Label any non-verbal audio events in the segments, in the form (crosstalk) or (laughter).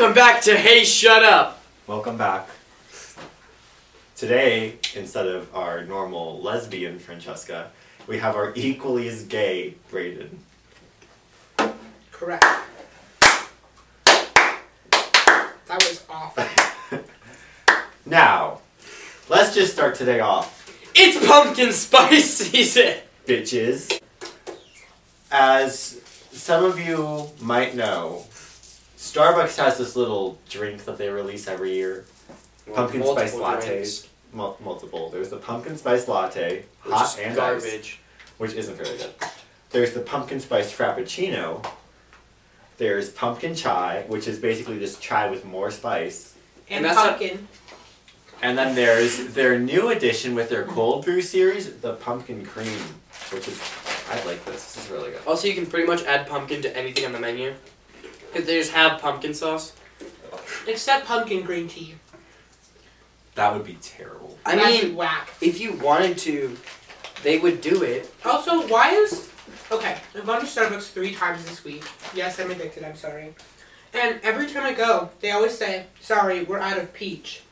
Welcome back to Hey Shut Up. Welcome back. Today, instead of our normal lesbian Francesca, we have our equally as gay Braden. Correct. That was awful. (laughs) Now, let's just start today off, It's pumpkin spice season. bitches. As some of you might know, Starbucks has this little drink that they release every year. Pumpkin spice Multiple latte. Mul- multiple. There's the pumpkin spice latte, which hot is and ice. garbage. which isn't very good. There's the pumpkin spice frappuccino. There's pumpkin chai, which is basically just chai with more spice. And, And that's pumpkin. And then there's their new addition with their cold brew series, the pumpkin cream, which is I like this. This is really good. Also, you can pretty much add pumpkin to anything on the menu. Because they just have pumpkin sauce. Except pumpkin green tea. That would be terrible. I That'd mean, whack. if you wanted to, they would do it. Also, why is okay? I've gone to Starbucks three times this week. Yes, I'm addicted. I'm sorry. And every time I go, they always say, "Sorry, we're out of peach."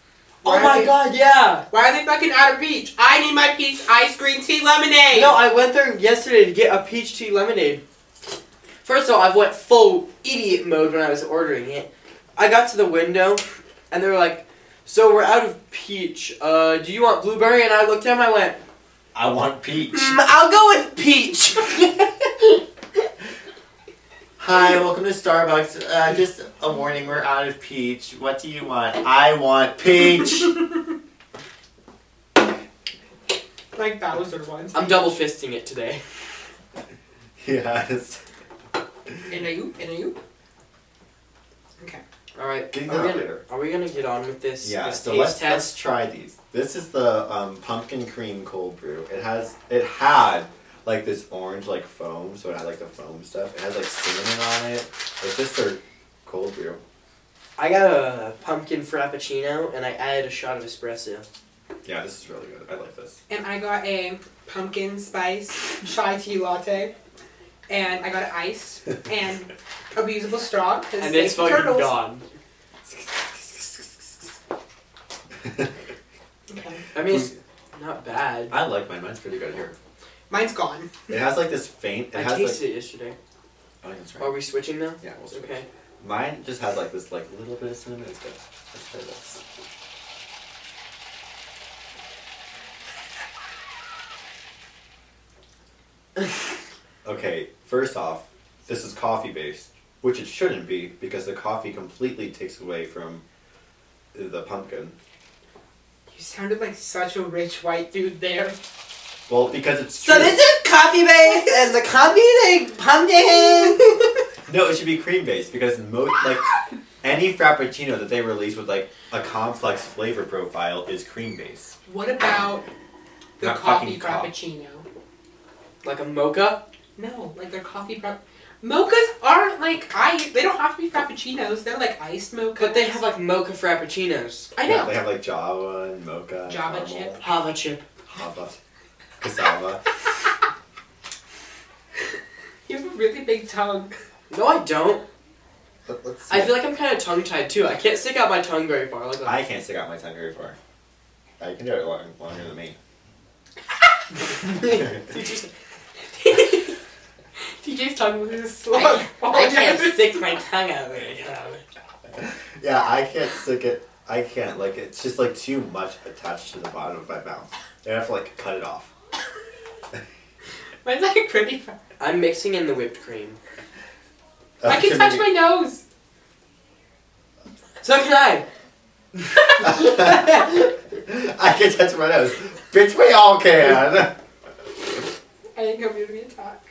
Oh Why are my they- god, yeah! Why are they fucking out of peach? I need my peach ice green tea lemonade. No, I went there yesterday to get a peach tea lemonade. First of all, I went full idiot mode when I was ordering it. I got to the window, and they were like, "So we're out of peach. Uh, do you want blueberry?" And I looked at them. I went, I want peach. mm, "I'll go with peach." (laughs) Hi, welcome to Starbucks. Uh, just a warning, we're out of peach. What do you want? I want peach. like Bowser ones. I'm double fisting it today. (laughs) yes. In a oop, in a oop. Okay. All right, Getting are we, that gonna, are we gonna get on with this? Yeah, this so let's, test? let's try these. This is the um, pumpkin cream cold brew. It has it had like this orange like foam, so it had like the foam stuff. It has like cinnamon on it. It's just their cold brew. I got a pumpkin frappuccino, and I added a shot of espresso. Yeah, this is really good. I like this. And I got a pumpkin spice chai tea latte. And I got an ice and a reusable straw because And it's fucking turtles. gone. (laughs) (laughs) Okay. I mean, it's not bad. I like mine. Mine's pretty good here. Mine's gone. It has like this faint. It I has tasted like. it yesterday. Oh, that's Are we switching now? Yeah, we'll switch. Okay. Mine just has like this like little bit of cinnamon. It's good. Let's try this. (laughs) Okay, first off, this is coffee based, which it shouldn't be because the coffee completely takes away from the pumpkin. You sounded like such a rich white dude there. Well, because it's So true. this is coffee based, and the coffee like pumpkin. (laughs) no, it should be cream based because most like any frappuccino that they release with like a complex flavor profile is cream based. What about the Not coffee fucking co- frappuccino? like a mocha. No, like their coffee frap. Mochas aren't like ice. They don't have to be frappuccinos. They're like iced mochas. But they have like mocha frappuccinos. I Yeah, know. they have like Java and mocha. Java caramel, chip. Hava chip. Java, cassava. (laughs) You have a really big tongue. No, I don't. Let- Let's I feel like I'm kind of tongue tied too. I can't stick out my tongue very far. Like that. I can't stick out my tongue very far. I can do it long, longer than me. (laughs) (laughs) You just- TJ's tongue was just slow. I, I can't stick my tongue out very far. yeah, I can't stick it. I can't like it's just like too much attached to the bottom of my mouth. I have to like cut it off. (laughs) Mine's like pretty. Far. I'm mixing in the whipped cream. Uh, I can touch my nose. So can I. (laughs) I can touch my nose. Bitch, we all can. I didn't come here to be attacked.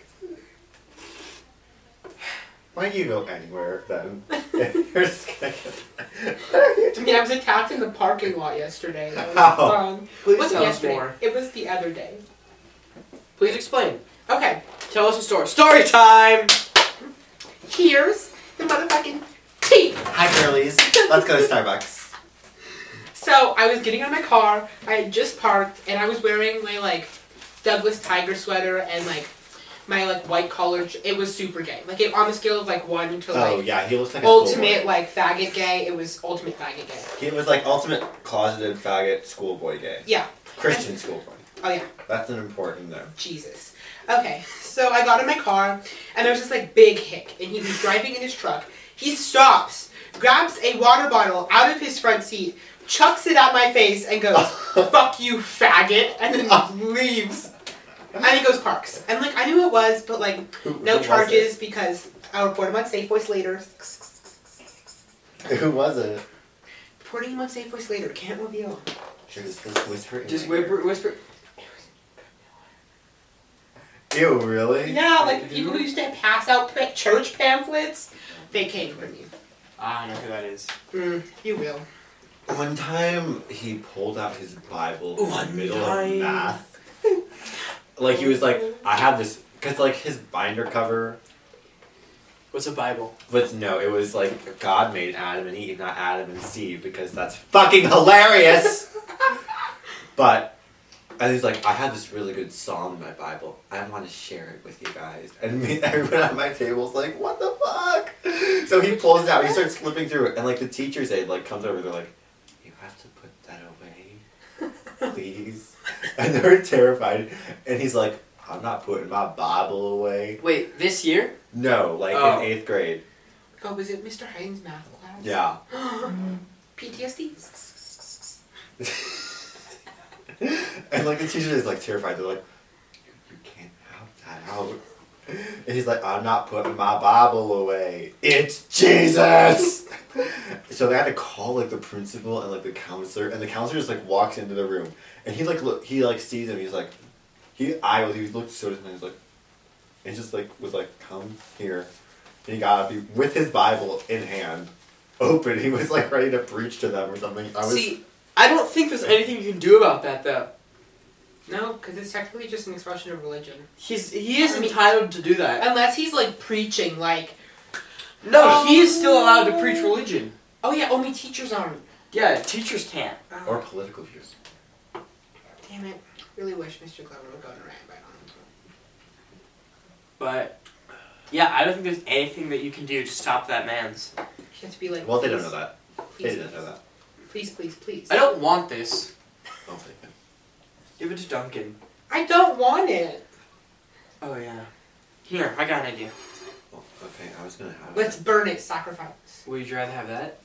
Why don't you go anywhere then? (laughs) You're just gonna get... I mean, I was (laughs) attacked in the parking lot yesterday. That was How? fun. It Please wasn't tell us yesterday. more. It was the other day. Please explain. Okay, Tell us a story. Story time. here's the motherfucking tea. Hi, girlies. Let's go to Starbucks. (laughs) So I was getting out of my car. I had just parked, and I was wearing my like Douglas Tiger sweater and like my like white collar. It was super gay. Like it, on the scale of like one to like. Oh like yeah, he looks like ultimate like faggot gay. It was ultimate faggot gay. He was like ultimate closeted faggot schoolboy gay. Yeah. Christian schoolboy. Oh yeah. That's an important though. Jesus. Okay, so I got in my car, and there's this like big hick, and he was driving in his truck. He stops, grabs a water bottle out of his front seat, chucks it at my face, and goes, (laughs) "Fuck you, faggot," and then (laughs) leaves. And he goes parks, and like I knew it was, but like Who- no who charges because I'll report him on Safe Voice later. Who was it? Reporting him on Safe Voice later. Can't reveal. Just, just whisper. Just whisper, whisper. Ew, really? Yeah, like the people who used to pass out pa- church pamphlets, they came from you. Ah, I don't know who that is. Mm, you will. One time he pulled out his Bible in the middle time. of math. Like he was like, I have this, cause like his binder cover was a Bible? But no, it was like God made Adam and Eve, not Adam and Steve, because that's fucking hilarious. (laughs) but and he's like, I have this really good psalm in my Bible. I want to share it with you guys. And me, (laughs) everyone at my table's like, what the fuck? So he pulls it out. He starts flipping through it, and like the teacher's aide like comes over. They're like, you have to put that away, (laughs) please. (laughs) And they're terrified. And he's like, I'm not putting my Bible away. Wait, this year? No, like Oh. in eighth grade. Oh, was it Mr. Haynes' math class? Yeah. (gasps) PTSD. (laughs) and like the teacher is like terrified. They're like, you, you can't have that out. And he's like, I'm not putting my Bible away. It's Jesus. so they had to call like the principal and like the counselor, and the counselor just like walks into the room, and he like look, he like sees him. He's like, he I was he looked so disappointed. He's like, and just like was like, come here. And he got up he, with his Bible in hand, open. He was like ready to preach to them or something. I was. See, I don't think there's anything you can do about that though. No, because it's technically just an expression of religion. He's he is I mean- entitled to do that. Unless he's like preaching, like, No, he is um, still allowed to preach religion. oh yeah, only teachers aren't. Yeah, teachers can't. Oh, or political views. damn it. Really wish Mr. Clever would go on a rant about it. But yeah, I don't think there's anything that you can do to stop that man's. You have to be like, Well, they don't know that. They Please, didn't know that. please, please, please. I don't want this. I'll take it. Give it to Duncan. I don't want it. Oh yeah. Here, I got an idea. Well, okay, I was gonna have. Let's burn it, sacrifice. Would you rather have that?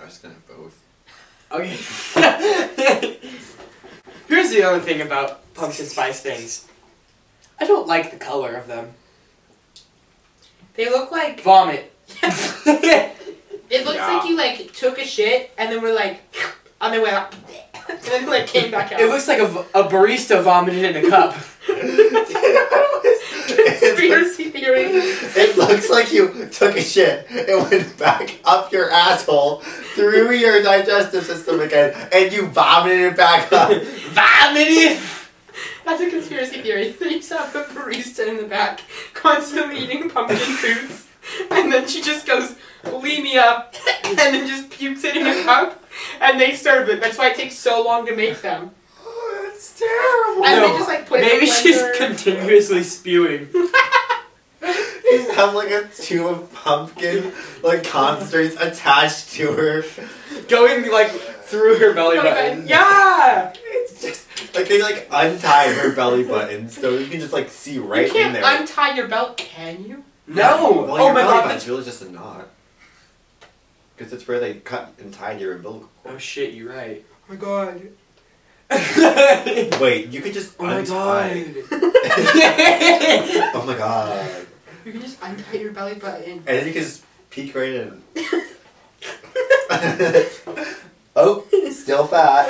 I was gonna have both. Okay. (laughs) Here's the other thing about pumpkin spice things. I don't like the color of them. They look like Vomit. (laughs) it looks Yeah. like you like took a shit and then we're like on the way out, (laughs) and then like came back out. It looks like a, v- a barista vomited in a cup. (laughs) conspiracy theory. It looks like you took a shit. It went back up your asshole, through your digestive system again, and you vomited it back up. Vomited. That's a conspiracy theory. (laughs) They used to have a barista in the back, constantly eating pumpkin foods, and then she just goes bulimia, and then just pukes it in a cup, and they serve it. That's why it takes so long to make them. Oh, that's terrible. And No, they just like put it in Maybe she's continuously spewing. (laughs) You have like a tube of pumpkin, like concentrates attached to her. Going like through her belly button. Yeah. It's just like they like untie her belly button so you can just like see right you can't in there. untie your belt, can you? No. Well, oh your my belly god. button's really just a knot. Because it's where they cut and tied your umbilical cord. Oh shit, you're right. Oh my god. oh Wait, you could just oh my untie. god. oh my god. You can just untie your belly button. And then you can just peek right in. (laughs) oh, still fat.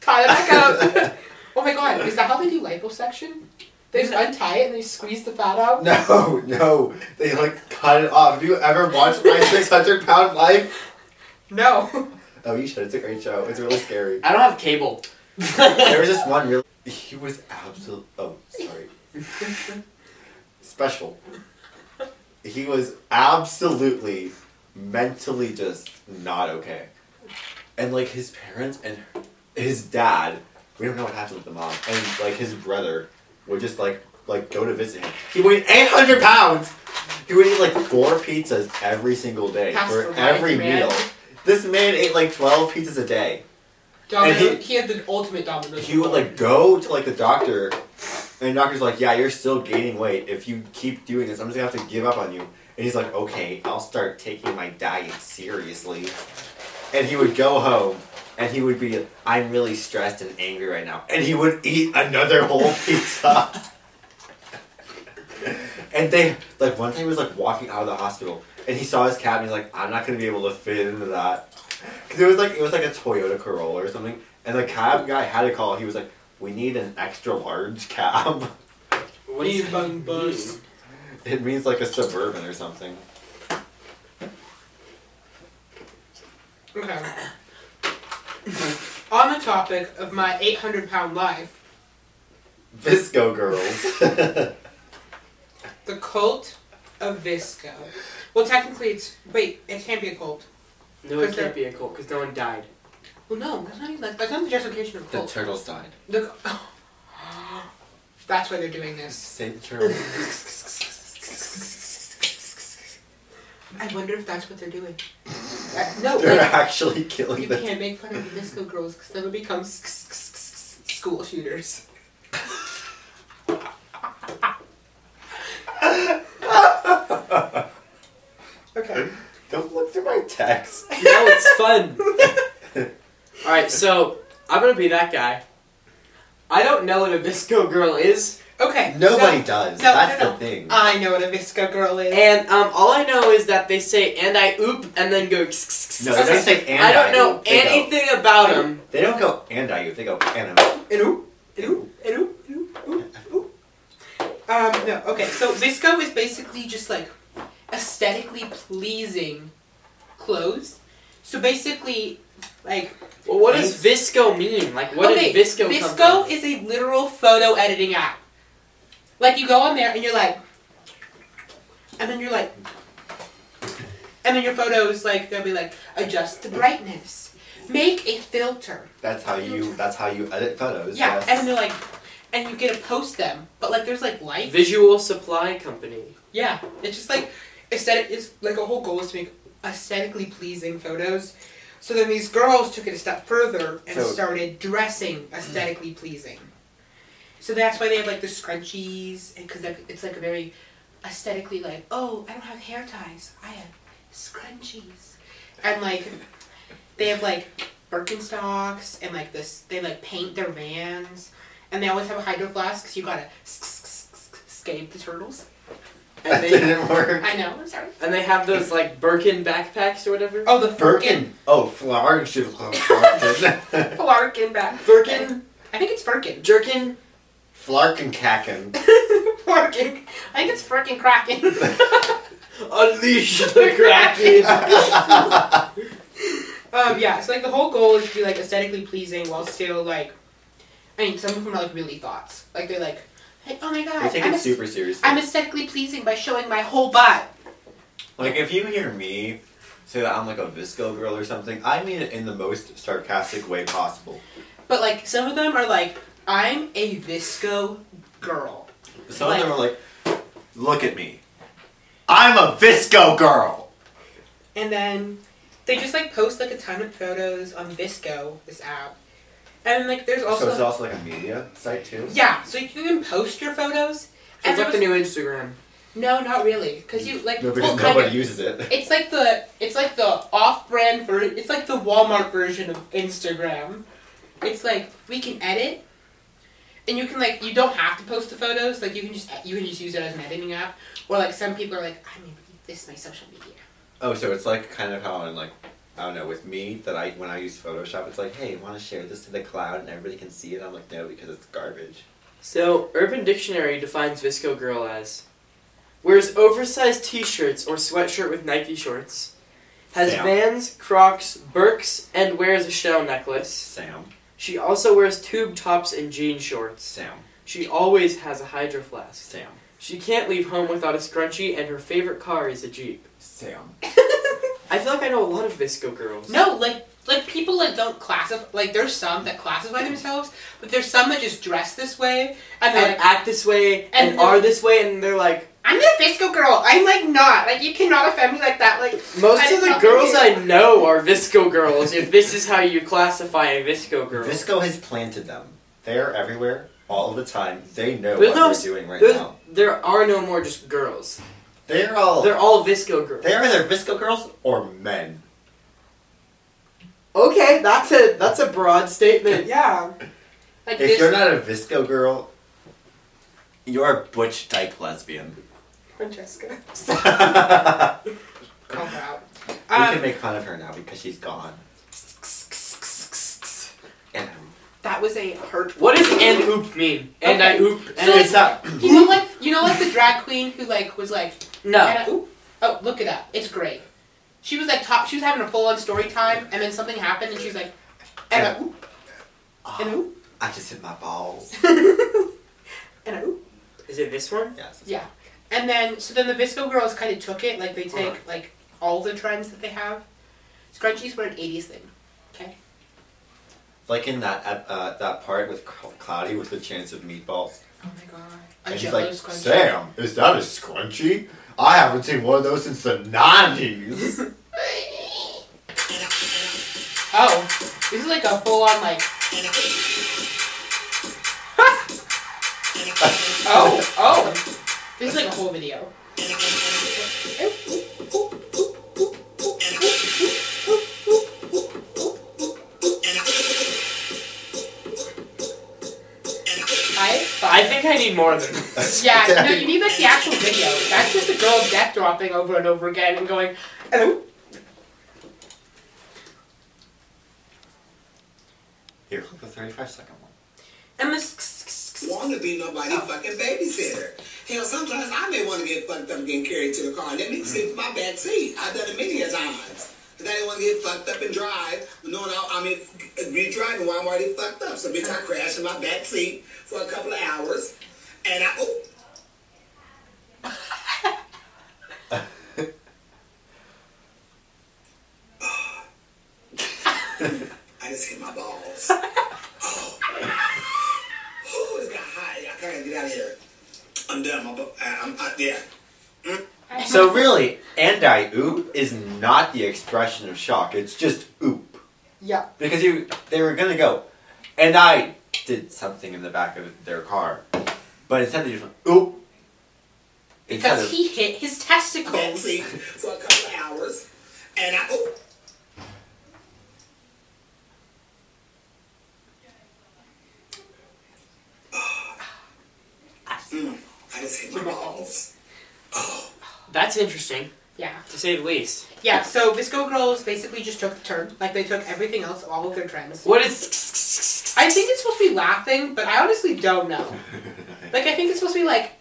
Tie it back up. oh my god, is that how they do liposuction? They just untie it and they squeeze the fat out? No, no. They like cut it off. Have you ever watched My (laughs) 600 Pound Life? No. Oh, you should. It's a great show. It's really scary. I don't have cable. There was (laughs) this one really. He was absolute. Oh, sorry. Special. He was absolutely mentally just not okay. And like his parents and his dad, we don't know what happened with the mom, and like his brother would just like like go to visit him. He weighed 800 pounds. He would eat like four pizzas every single day That's for the every man. meal. This man ate like 12 pizzas a day. Domino, And he, had the ultimate domino. He would like go to like the doctor, and the doctor's like, "Yeah, you're still gaining weight. If you keep doing this, I'm just gonna have to give up on you." And he's like, "Okay, I'll start taking my diet seriously." And he would go home, and he would be, "I'm really stressed and angry right now," and he would eat another whole (laughs) pizza. and they like one time he was like walking out of the hospital, and he saw his cab, and he's like, "I'm not gonna be able to fit into that." Because it was like it was like a Toyota Corolla or something, and the cab guy had to call. He was like, "We need an extra large cab." What that Bung mean? bus. It means like a suburban or something. Okay. On the topic of my 800 pound life, Visco girls. the cult of Visco. Well, technically, it's wait. It can't be a cult. No, it can't be a cult because no one died. Well, no, that's not even like that's not the justification of a the cult. turtles died. The, oh. that's why they're doing this. Save the turtles. (laughs) I wonder if that's what they're doing. Uh, (laughs) no, They're like, actually killing you them. can't make fun of the disco girls because then they'll become s- s- s- s- school shooters. Okay. Don't look through my text. (laughs) No, it's fun. All right, so I'm gonna be that guy. I don't know what a visco girl is, Okay. Nobody so- does. no, That's no, no. the thing. I know what a visco girl is. and um, all I know is that they say "and I oop" and then go. no, they don't say and I don't know They go- anything about them. They don't go and I you. They go and I. Ew, ew, ew, ew, ew, ew. Um, no, okay, so visco is basically just like aesthetically pleasing clothes. So basically, like, Well, what does visco mean? Like, what okay, did visco, Visco come from? is a literal photo editing app. Like, you go on there and you're like, and then you're like, and then your photos, like, they'll be like, adjust the brightness, make a filter. That's how you. That's how you edit photos. Yeah, yes. and they're like, and you get to post them, but like there's like life. Visual Supply Company. Yeah, it's just like aesthetic. It's like a whole goal is to make aesthetically pleasing photos. So then these girls took it a step further and So- started dressing aesthetically pleasing. So that's why they have like the scrunchies, and because it's like a very aesthetically like, oh, I don't have hair ties, I have scrunchies, and like they have like Birkenstocks and like this. They like paint their vans, and they always have a hydro flask because you gotta scave the turtles. (laughs) that they, didn't work. I know. I'm sorry. and they have those like Birkin backpacks or whatever. Oh, the Birkin. Oh, Flarkin. Flarkin. (laughs) Flarkin back. Birkin, I think it's Birkin. Jerkin. Flarkin Kacken. (laughs) Flarkin. I think it's Firkin Kraken. (laughs) Unleash the Kraken. (laughs) um, yeah, so like the whole goal is to be like aesthetically pleasing while still like, I mean, some of them are like really thoughts. Like they're like, hey, oh my god, They take I'm, it aes- super seriously. I'm aesthetically pleasing by showing my whole butt. Like if you hear me say that I'm like a visco girl or something, I mean it in the most sarcastic way possible. But like some of them are like, I'm a visco girl. Some of them are like, look at me. I'm a visco girl. And then they just like post like a ton of photos on Visco, this app. And like there's also so it's also like a media site too. Yeah, so you can post your photos. So And it's there like the new Instagram. no, not really, because you like No, well, because kind nobody of. uses it. (laughs) It's like the it's like the off-brand version. It's like the Walmart version of Instagram. It's like we can edit, and you can like you don't have to post the photos. Like you can just you can just use it as an editing app. Or like some people are like, I mean, this is my social media. Oh, so it's like kind of how in like I don't know with me that I when I use Photoshop, it's like, hey, want to share this to the cloud and everybody can see it. I'm like, no, because it's garbage. So, Urban Dictionary defines Visco Girl as wears oversized t-shirts or sweatshirt with Nike shorts, has Sam. Vans, Crocs, Birks, and wears a shell necklace. Sam, She also wears tube tops and jean shorts. Sam, She always has a hydro flask. Sam, She can't leave home without a scrunchie, and her favorite car is a Jeep. Sam. (laughs) I feel like I know a lot of Visco girls. No, like like people that don't classify. Like there's some that classify themselves, but there's some that just dress this way and and like, act this way and, And- are this way, and they're like "I'm a Visco girl." I'm like not. Like you cannot offend me like that. Like most I of the girls. I know are Visco girls. If this is how you classify a Visco girl, Visco has planted them. They are everywhere, all the time. They know There's what no- they're doing right there, now. there are no more just girls. They're all. They're all Visco girls. They're either Visco girls or men. Okay, that's a that's a broad statement. yeah. Like If this you're not a Visco girl, you're a butch dyke lesbian. Francesca. (laughs) we Call her out. can Um, make fun of her now because she's gone. And that was a hurtful. What does and oop mean? And I Okay. oop. So And it's not. You know, like you know, like the drag (laughs) queen who like was like, no. and I, ooh, oh, look it up. It's great. She was like top. She was having a full on story time, and then something happened, and she's like, and I, ooh, and I, ooh, I just hit my balls. (laughs) and I, ooh. Is it this one? Yes. Yeah. And then, so then the Visco girls kind of took it. Like they take like all the trends that they have. Scrunchies were an '80s thing. Okay. Like in that ep- uh, that part with Cl- Cloudy with the chance of meatballs. Oh my god. A And she's Jello like, scrunchie. Sam, is that a scrunchie? I haven't seen one of those since the 90s. (laughs) Oh, this is like a full on like. (laughs) oh, oh. This is like a whole video. I, I think I need more than this. Yeah, (laughs) no, you need like the actual video. That's just a girl death dropping over and over again and going, hello. Here, click the 35 second one. And this. want to be nobody fucking babysitter. Hell, sometimes I may want to get fucked up and get carried to the car. Let me sit in my back seat. I've done it many a times. I didn't want to get fucked up and drive, knowing I, I mean, be driving while I'm already fucked up. So bitch, I uh-huh. crashed in my back seat for a couple of hours, and I oh. I just hit my balls. Oh, oh, it got hot. I gotta get out of here. I'm done. My, bu- uh, I'm out there. So really, and I oop is not the expression of shock. It's just oop. Yeah. Because you, they were gonna go, and I did something in the back of their car, but instead they just went oop. Because of, he hit his testicles. (laughs) for a couple of hours, and I oop. (sighs) Mm, I just hit my balls. (sighs) Oh, That's interesting, Yeah. to say the least. Yeah, so Visco Girls basically just took the turn. Like, they took everything else, all of their trends. What is? I think it's supposed to be laughing, but I honestly don't know. (laughs) Like, I think it's supposed to be like.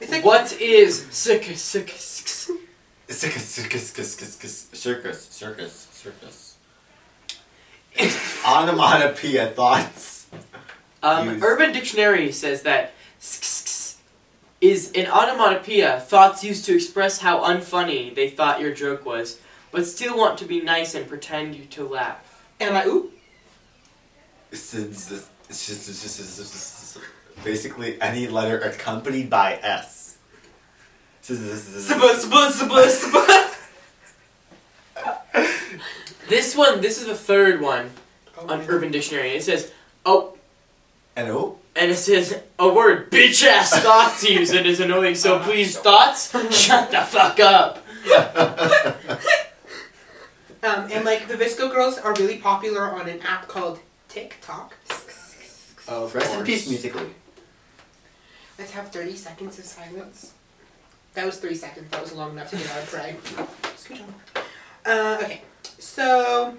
It's like. What is circus? Circus. circus, circus, circus, circus, circus, circus. Onomatopoeia thoughts. Um, Use. Urban Dictionary says that is an onomatopoeia thoughts used to express how unfunny they thought your joke was, but still want to be nice and pretend you to laugh. And it's just basically any letter accompanied by S. This one, this is the third one on Urban Dictionary. It says, oh, And oh, and it says a word, bitch ass thoughts use it is annoying, so please, thoughts, shut the fuck up. (laughs) Um, and like, the Visco Girls are really popular on an app called TikTok. Oh, rest in peace Musical.ly. Let's have 30 seconds of silence. That was three seconds. That was long enough to get out of prey. Scoot on. Uh, okay. So,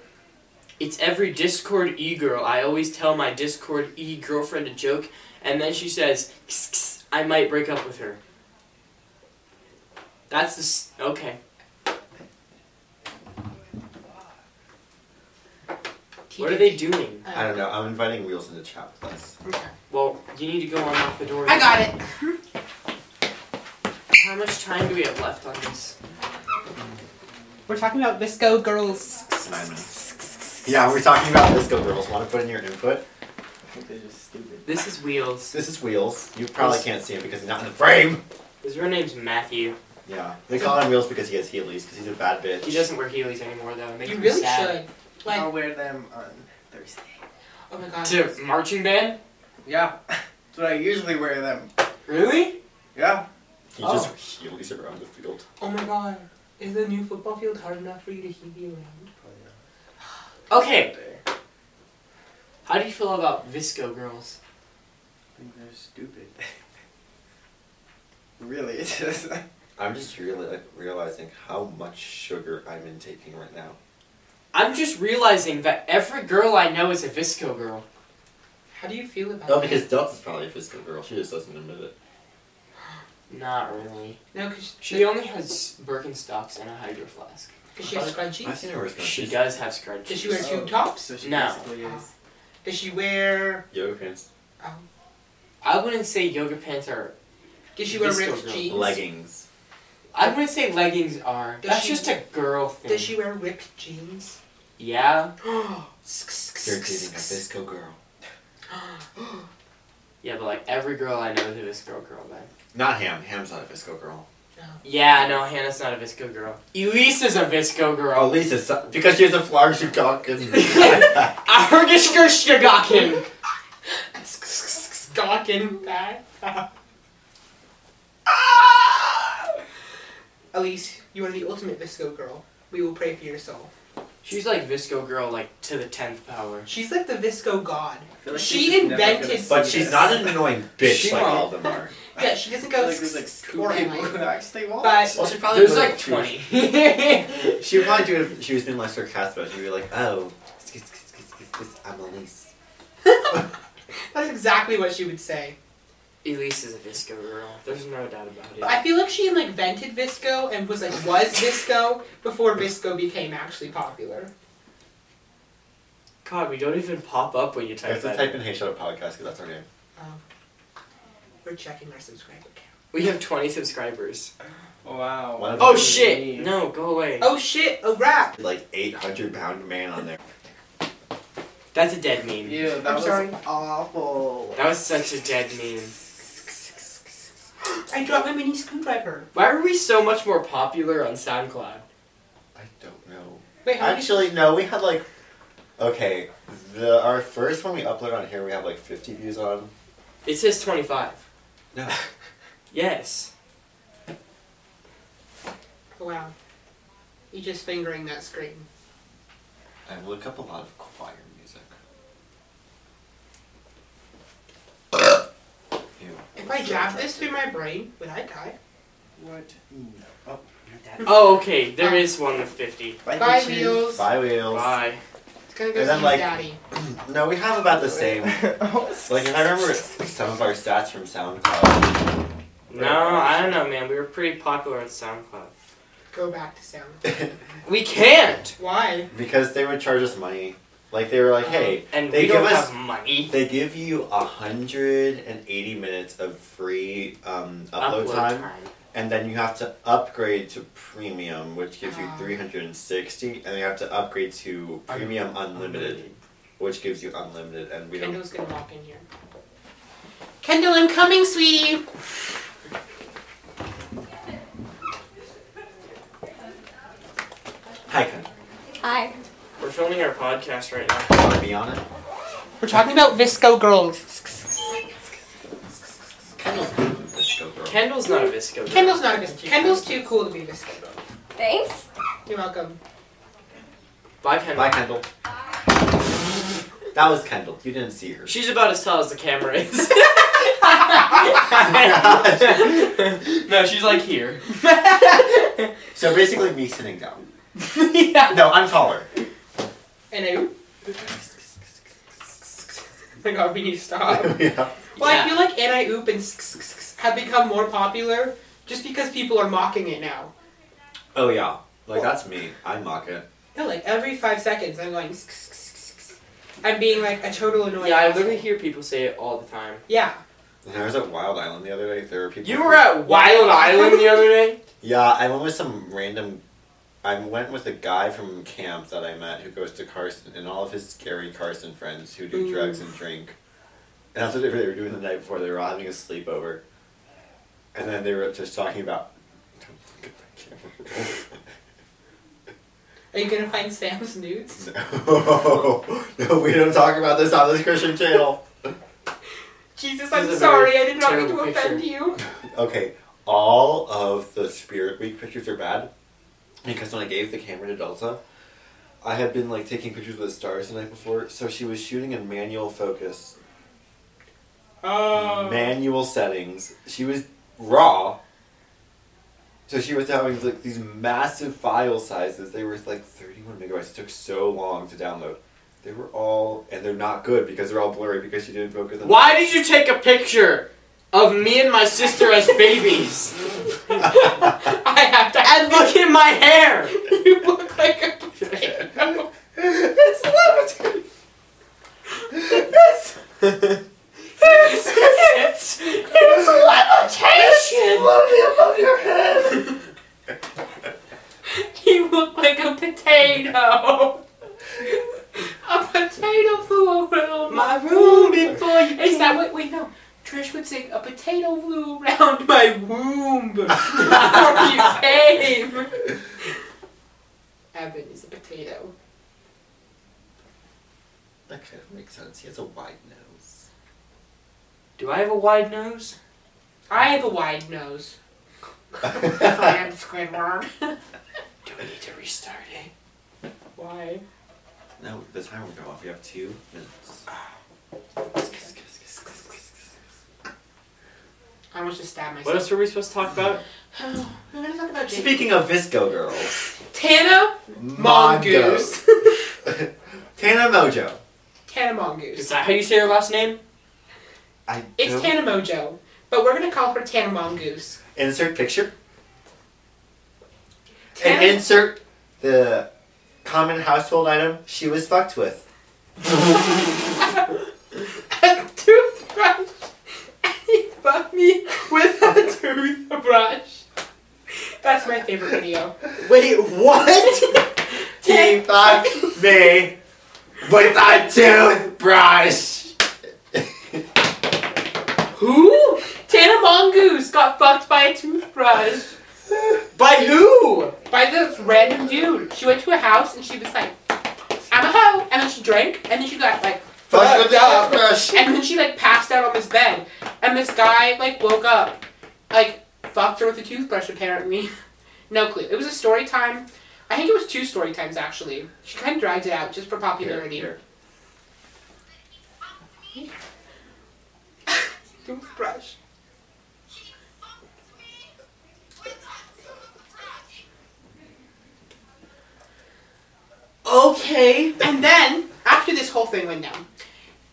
It's every Discord e girl. I always tell my Discord e girlfriend a joke, and then she says, "Kss, kss, "I might break up with her." That's the s- okay. What are they doing? I don't know. I'm inviting Wheels into chat with us. Okay. Well, you need to go unlock the door. I got it. (laughs) How much time do we have left on this? We're talking about Visco girls. Nine minutes. Yeah, we're talking about disco girls. Want to put in your input? I think they're just stupid. This is Wheels. This is Wheels. You probably can't see him because he's not in the frame. His real name's Matthew. Yeah, they call him Wheels because he has Heelys because he's a bad bitch. He doesn't wear Heelys anymore though. It makes You me really sad. should. Like, I'll wear them on Thursday. oh my god. To marching band? Yeah, that's what I usually wear them. Really? Yeah. He Oh. just Heelys around the field. Oh my god. Is the new football field hard enough for you to heave you around? Okay. How do you feel about Visco girls? I think they're stupid. (laughs) really, it's just. I'm just really like realizing how much sugar I'm intaking right now. I'm just realizing that every girl I know is a Visco girl. How do you feel about No, that? because Delta's probably a Visco girl. She just doesn't admit it. Not really. No, because She only has Birkenstocks and a hydro flask. She has I've scrunchies? seen her wear She scrunchies. does have scrunchies. Does she wear tube Oh, tops? So she No. basically is. Does she wear. Yoga pants, Oh. I wouldn't say yoga pants are. Does she wear Visco ripped girl. jeans? leggings. I wouldn't say leggings are. Does That's she- just a girl thing. Does she wear ripped jeans? Yeah. (gasps) You're dating a visco girl. (gasps) Yeah, but like every girl I know is a Visco girl then. Not Ham. Ham's not a visco girl. Yeah, no, Hannah's not a Visco girl. Elise is a Visco Oh, girl. Lisa's so- because she has a flower she talking. Argishgershgakin. Gawkin back. Elise, you are the ultimate Visco girl. We will pray for your soul. She's like Visco girl, like to the tenth power. She's like the Visco god. Like She invented- gonna but she's this. not an annoying (laughs) bitch She like won't. all of them are. Yeah, she doesn't I go feel (laughs) like there's like two people am I? who actually won't. But Well, she probably There's like twenty. (laughs) She would probably do it if she was being less sarcastic. She'd be like, "Oh, I'm Elise." that's exactly what she would say. Elise is a Visco girl. There's no doubt about it. I feel like she like invented Visco and was like was Visco before Visco became actually popular. God, we don't even pop up when you I type have to that. type in "Hey Shut Up" podcast because that's our name. Um, we're checking our subscriber count. We have twenty subscribers. wow. Oh them- shit! No, go away. Oh shit! A rap. Like 800 pound man on there. That's a dead meme. Ew, that I'm was sorry. awful. That was such a dead meme. (gasps) I dropped my mini screwdriver. Why are we so much more popular on SoundCloud? I don't know. Wait, how many? Actually, no. We had like, okay, the our first one we uploaded on here, we have like 50 views on. It says twenty-five. No. (laughs) Yes. Oh, wow. You're just fingering that screen. I look up a lot of choir music. Ew. If I jab this through my brain, would I die? What? No. Oh, your dad. Oh, okay. There is one with fifty. Bye, Bye, bitches. wheels. Bye wheels. Bye. It's gonna go And see then, like- daddy. (clears throat) No, we have about the same. (laughs) Like, and I remember some of our stats from SoundCloud. No, I don't know, man. We were pretty popular on SoundCloud. Go back to sound. (laughs) We can't. Why? because they would charge us money. Like they were like, hey, And They we give don't us- have money. they give you hundred and eighty minutes of free um, upload, time, and then you have to upgrade to premium, which gives you Ah. three hundred and sixty, and you have to upgrade to premium unlimited, which gives you unlimited, and we don't. Kendall's gonna walk in here. Kendall, I'm coming, sweetie. Hi, Kendall. Hi. We're filming our podcast right now. Want to be on it? We're talking about Visco girls. Kendall's good with this girl. Kendall's not a Visco. girl. Kendall's not a Visco. Kendall's too cool to be Visco girl. Thanks. You're welcome. Bye, Kendall. Bye, Kendall. That was Kendall. You didn't see her. She's about as tall as the camera is. (laughs) no, she's like here. (laughs) so basically, me sitting down. (laughs) yeah. No, I'm taller. And I. My (laughs) god, we need to stop. (laughs) yeah. Well, I feel like anti oop and (laughs) have become more popular just because people are mocking it now. Oh yeah. Like that's me. I mock it. No, like every five seconds, I'm going. I'm being like a total annoying. Yeah, I literally hear people say it all the time. Yeah. And I was at Wild Island the other day. There were people. You were at Wild Island the other day? Yeah, I went with some random I went with a guy from camp that I met who goes to Carson and all of his scary Carson friends who do Ooh. drugs and drink. And that's what they were, they were doing the night before. They were all having a sleepover. And then they were just talking about. Don't look at my camera. Are you gonna find Sam's nudes? (laughs) no, (laughs) no, we don't talk about this on this Christian channel. Jesus, I'm sorry. I did not mean to terrible offend you. (laughs) Okay, all of the Spirit Week pictures are bad because when I gave the camera to Delta, I had been like taking pictures with the stars the night before, so she was shooting in manual focus, Oh. manual settings. She was raw. So she was having like these massive file sizes. They were like 31 megabytes. It took so long to download. They were all, and they're not good because they're all blurry because she didn't focus on. Why did you take a picture of me and my sister as babies? (laughs) I. And look at my hair! (laughs) you look like a potato. it's levitating. It's, it's, it's levitation! above your head. You look like a potato. a potato flew around My room before you Is that what? Wait, no. Trish would sing, "A potato flew around (laughs) my womb (laughs) before you came." Evan is a potato. That kind of makes sense. He has a wide nose. Do I have a wide nose? I have a wide nose. I am Squidward. Do we need to restart it? Why? no, the timer will go off. We have two minutes. Ah. I almost just stabbed myself. What else were we supposed to talk about? (sighs) We're gonna talk about Jake. Speaking of Visco girls, Tana Mongoose. (laughs) Tana Mongeau. Tana Is that how you say her last name? I It's don't- Tana Mongeau, but we're gonna call her Tana Mongoose. Insert picture Tana- and insert the common household item she was fucked with. (laughs) a toothbrush. And he fucked me with a toothbrush. That's my favorite video. Wait, what? (laughs) he fucked me with a toothbrush. Who? Tana Mongoose got fucked by a toothbrush. By who? By this random dude. She went to a house and she was like, I'm a hoe. And then she drank and then she got like Fucked with up. toothbrush. And then she like passed out on this bed. And this guy like woke up, like fucked her with a toothbrush apparently. (laughs) No clue. It was a story time. I think it was two story times actually. She kind of dragged it out just for popularity. Here, (laughs) Toothbrush. Okay. And then after this whole thing went down,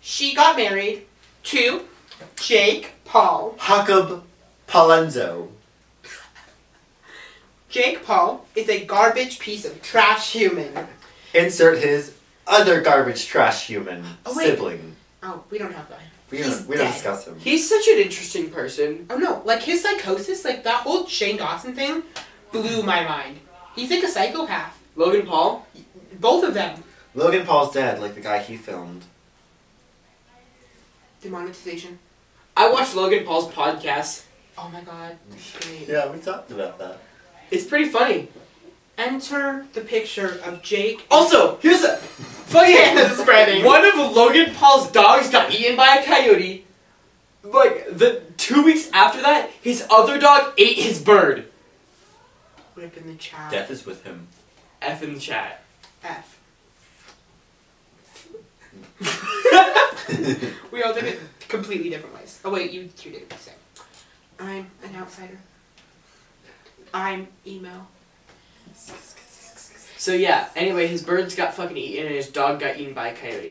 she got married to Jake Paul. Jacob Palenzo. Jake Paul is a garbage piece of trash human. Insert his other garbage trash human Oh, wait. sibling. Oh, we don't have that. We He's don't, we don't discuss him. He's such an interesting person. Oh no, like his psychosis, like that whole Shane Dawson thing, blew my mind. He's like a psychopath. Logan Paul? Both of them. Logan Paul's dead, like the guy he filmed. Demonetization. I watched Logan Paul's podcast. Oh my god. Great. Yeah, we talked about that. It's pretty funny. Enter the picture of Jake. Also, here's a (laughs) Tana spreading. One of Logan Paul's dogs got eaten by a coyote. Like the two weeks after that, his other dog ate his bird. Rip in the chat. Death is with him. F in the chat. F. (laughs) we all did it completely different ways. Oh wait, you two did it the same. I'm an outsider. I'm emo. So yeah. Anyway, his birds got fucking eaten and his dog got eaten by a coyote.